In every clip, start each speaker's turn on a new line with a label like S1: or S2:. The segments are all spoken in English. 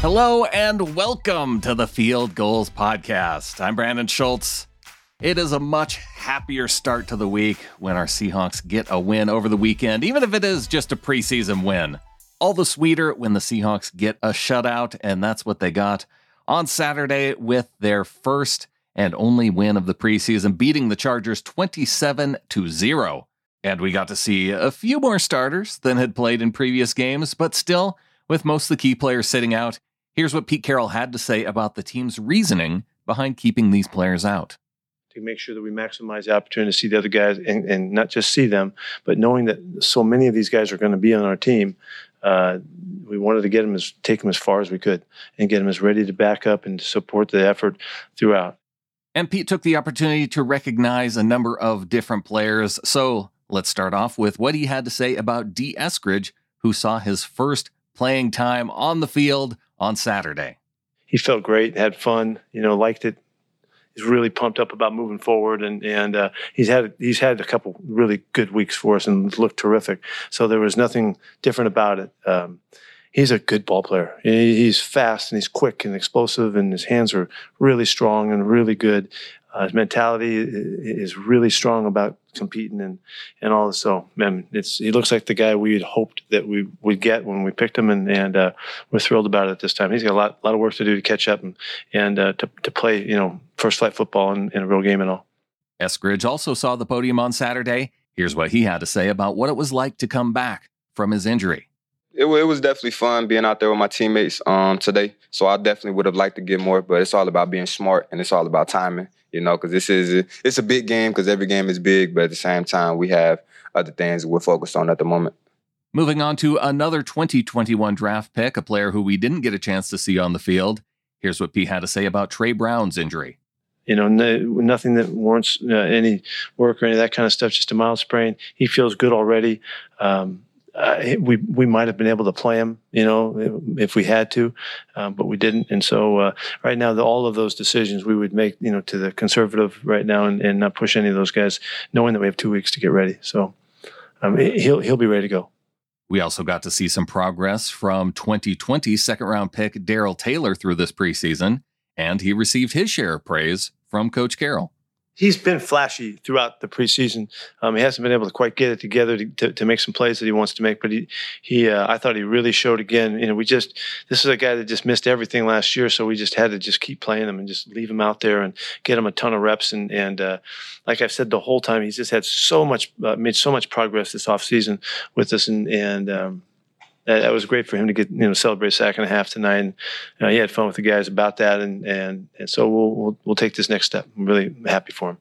S1: Hello and welcome to the Field Gulls Podcast. I'm Brandon Schultz. It is a much happier start to the week when our Seahawks get a win over the weekend, even if it is just a preseason win. All the sweeter when the Seahawks get a shutout, and that's what they got on Saturday with their first and only win of the preseason, beating the Chargers 27 to 0. And we got to see a few more starters than had played in previous games, but still, with most of the key players sitting out, here's what Pete Carroll had to say about the team's reasoning behind keeping these players out.
S2: To make sure that we maximize the opportunity to see the other guys and, and not just see them, but knowing that so many of these guys are going to be on our team, uh, we wanted to get them as take them as far as we could and get them as ready to back up and support the effort throughout.
S1: And Pete took the opportunity to recognize a number of different players. So let's start off with what he had to say about Dee Eskridge, who saw his first playing time on the field on Saturday.
S2: He felt great, had fun, you know, liked it. He's really pumped up about moving forward, and and uh, he's had he's had a couple really good weeks for us and looked terrific. So there was nothing different about it. Um, he's a good ball player. He's fast and he's quick and explosive, and his hands are really strong and really good. Uh, his mentality is really strong about competing and and all this. So man, it's he looks like the guy we had hoped that we would get when we picked him, and and uh, we're thrilled about it at this time. He's got a lot lot of work to do to catch up and and uh, to to play you know first flight football in, in a real game and all.
S1: Eskridge also saw the podium on Saturday. Here's what he had to say about what it was like to come back from his injury.
S3: It, it was definitely fun being out there with my teammates um, today. So I definitely would have liked to get more, but it's all about being smart and it's all about timing you know, because this is a, it's a big game because every game is big, but at the same time, we have other things we're focused on at the moment.
S1: Moving on to another 2021 draft pick, a player who we didn't get a chance to see on the field. Here's what P had to say about Tre Brown's injury.
S2: You know, no, nothing that warrants uh, any work or any of that kind of stuff. Just a mild sprain. He feels good already. Um, uh, we we might have been able to play him, you know, if we had to, um, but we didn't. And so uh, right now, the, all of those decisions we would make, you know, to the conservative right now, and, and, not push any of those guys, knowing that we have two weeks to get ready. So um, he'll he'll be ready to go.
S1: We also got to see some progress from 2020 second round pick Darrell Taylor through this preseason, and he received his share of praise from Coach Carroll
S2: he's been flashy throughout the preseason. Um, he hasn't been able to quite get it together to, to, to, make some plays that he wants to make, but he he uh, I thought he really showed again. You know, we just this is a guy that just missed everything last year, so we just had to just keep playing him and just leave him out there and get him a ton of reps. And and uh, like I've said the whole time, he's just had so much uh, made so much progress this offseason with us, and and um, that, that, was great for him to get you know celebrate a sack and a half tonight. And know, he had fun with the guys about that, and and and so we'll we'll, we'll take this next step. I'm really happy for him.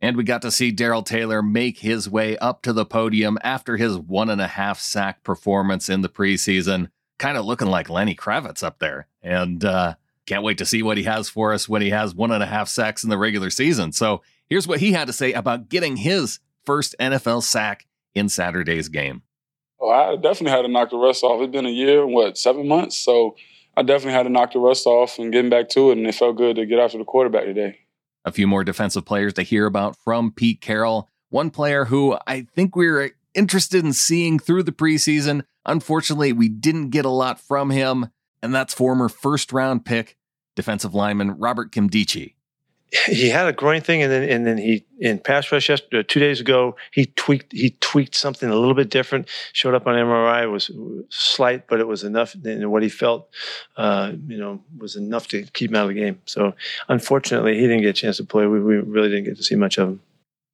S1: And we got to see Darrell Taylor make his way up to the podium after his one and a half sack performance in the preseason, kind of looking like Lenny Kravitz up there. And uh, can't wait to see what he has for us when he has one and a half sacks in the regular season. So here's what he had to say about getting his first NFL sack in Saturday's game.
S4: Oh, I definitely had to knock the rust off. It's been a year, what, seven months? So I definitely had to knock the rust off and getting back to it. And it felt good to get after the quarterback today.
S1: A few more defensive players to hear about from Pete Carroll. One player who I think we are interested in seeing through the preseason. Unfortunately, we didn't get a lot from him, and that's former first round pick defensive lineman Robert Nkemdiche
S2: he had a groin thing, and then and then he in pass rush yesterday, uh, two days ago he tweaked he tweaked something a little bit different. Showed up on MRI was slight, but it was enough. And what he felt, uh, you know, was enough to keep him out of the game. So unfortunately, he didn't get a chance to play. We, we really didn't get to see much of him.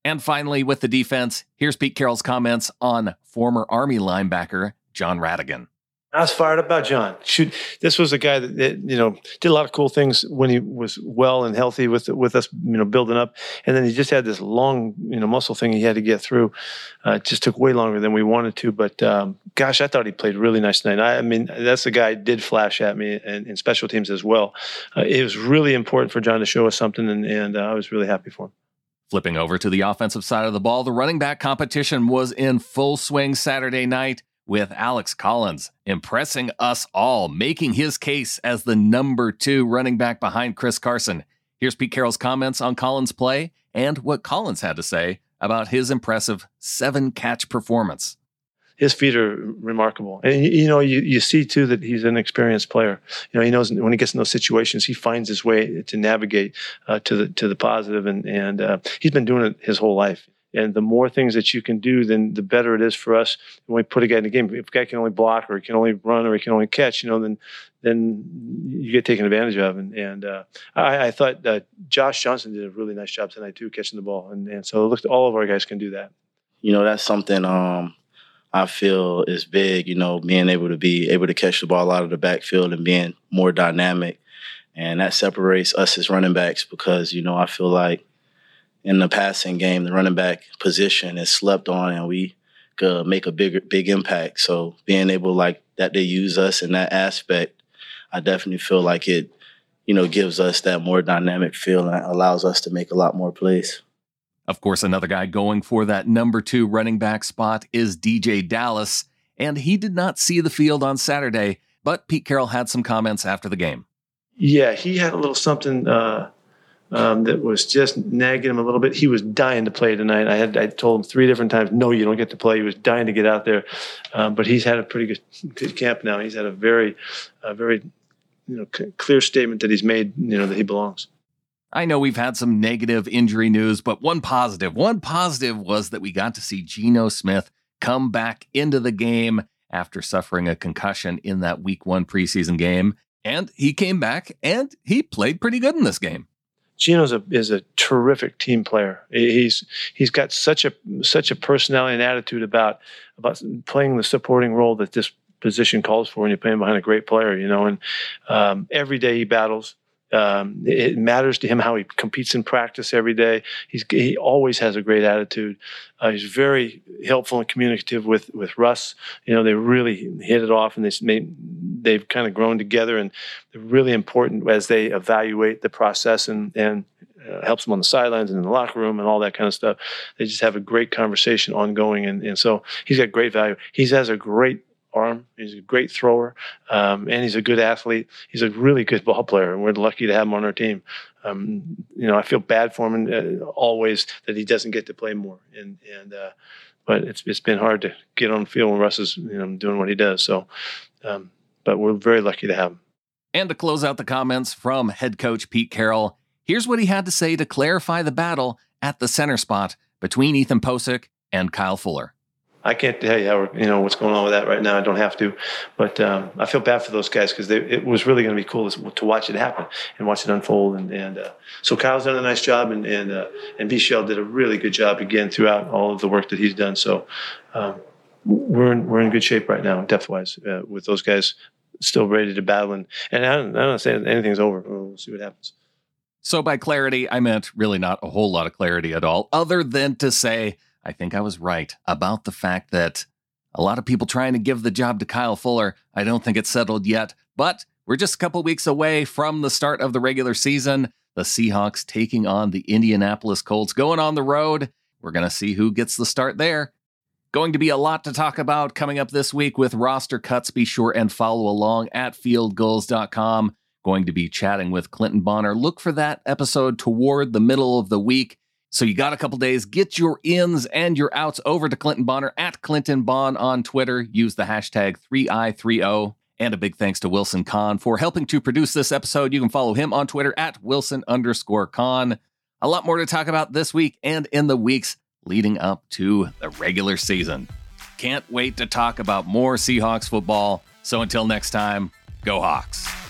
S1: And finally, with the defense, here's Pete Carroll's comments on former Army linebacker Jon Rhattigan.
S2: I was fired up about John. Shoot, this was a guy that, that, you know did a lot of cool things when he was well and healthy with with us, you know, building up. And then he just had this long, you know, muscle thing he had to get through. Uh, it just took way longer than we wanted to. But um, gosh, I thought he played really nice tonight. I, I mean, that's the guy did flash at me and in special teams as well. Uh, it was really important for John to show us something, and, and uh, I was really happy for him.
S1: Flipping over to the offensive side of the ball, the running back competition was in full swing Saturday night with Alex Collins impressing us all, making his case as the number two running back behind Chris Carson. Here's Pete Carroll's comments on Collins' play and what Collins had to say about his impressive seven catch performance.
S2: his feet are remarkable. And you know, you, you see too that he's an experienced player. You know, he knows when he gets in those situations, he finds his way to navigate uh, to the to the positive, and and uh, he's been doing it his whole life. And the more things that you can do, then the better it is for us when we put a guy in the game. If a guy can only block, or he can only run, or he can only catch, you know, then then you get taken advantage of. And, and uh, I, I, thought uh, Josh Johnson did a really nice job tonight too, catching the ball. And, and so all of our guys can do that.
S5: You know, that's something um, I feel is big. You know, being able to be able to catch the ball out of the backfield and being more dynamic, and that separates us as running backs because you know I feel like in the passing game, the running back position is slept on, and we could make a bigger big impact. So being able like that they use us in that aspect I definitely feel like it, you know, gives us that more dynamic feel and allows us to make a lot more plays.
S1: Of course, another guy going for that number two running back spot is DeeJay Dallas, and he did not see the field on Saturday, but Pete Carroll had some comments after the game.
S2: Yeah, he had a little something uh, um, that was just nagging him a little bit. He was dying to play tonight. I had I told him three different times, no, you don't get to play. He was dying to get out there, um, but he's had a pretty good, good camp now. He's had a very, uh, very you know c- clear statement that he's made you know that he belongs
S1: I know we've had some negative injury news, but one positive, one positive was that we got to see Geno Smith come back into the game after suffering a concussion in that week one preseason game. And he came back and he played pretty good in this game.
S2: Geno's a, is a terrific team player. He's he's got such a such a personality and attitude about about playing the supporting role that this position calls for when you're playing behind a great player, you know. And um, every day he battles. Um, it matters to him how he competes in practice every day. He's he always has a great attitude. Uh, he's very helpful and communicative with with Russ. You know, they really hit it off, and they they've kind of grown together, and they're really important as they evaluate the process and and uh, helps them on the sidelines and in the locker room and all that kind of stuff. They just have a great conversation ongoing, and, and so he's got great value. He has a great arm. He's a great thrower, um, and he's a good athlete. He's a really good ball player, and we're lucky to have him on our team. Um, you know, I feel bad for him and, uh, always that he doesn't get to play more, and and uh, but it's it's been hard to get on the field when Russ is you know doing what he does. So, um, but we're very lucky to have him.
S1: And to close out the comments from head coach Pete Carroll, here's what he had to say to clarify the battle at the center spot between Ethan Pocic and Kyle Fuller.
S2: I can't tell you how you know what's going on with that right now. I don't have to, but um, I feel bad for those guys because it was really going to be cool to, watch it happen and watch it unfold. And, and uh, so Kyle's done a nice job, and and uh, and Bichelle did a really good job again throughout all of the work that he's done. So um, we're in, we're in good shape right now, depth wise, uh, with those guys still ready to battle. And and I don't, I don't say anything's over. We'll see what happens.
S1: So by clarity, I meant really not a whole lot of clarity at all, other than to say I think I was right about the fact that a lot of people trying to give the job to Kyle Fuller. I don't think it's settled yet, but we're just a couple weeks away from the start of the regular season. The Seahawks taking on the Indianapolis Colts, going on the road. We're going to see who gets the start there. Going to be a lot to talk about coming up this week with roster cuts. Be sure and follow along at fieldgulls.com. Going to be chatting with Clinton Bonner. Look for that episode toward the middle of the week. So you got a couple days. Get your ins and your outs over to Clinton Bonner at Clinton Bon on Twitter. Use the hashtag 3i30. And a big thanks to Wilson Conn for helping to produce this episode. You can follow him on Twitter at Wilson underscore Conn. A lot more to talk about this week and in the weeks leading up to the regular season. Can't wait to talk about more Seahawks football. So until next time, go Hawks.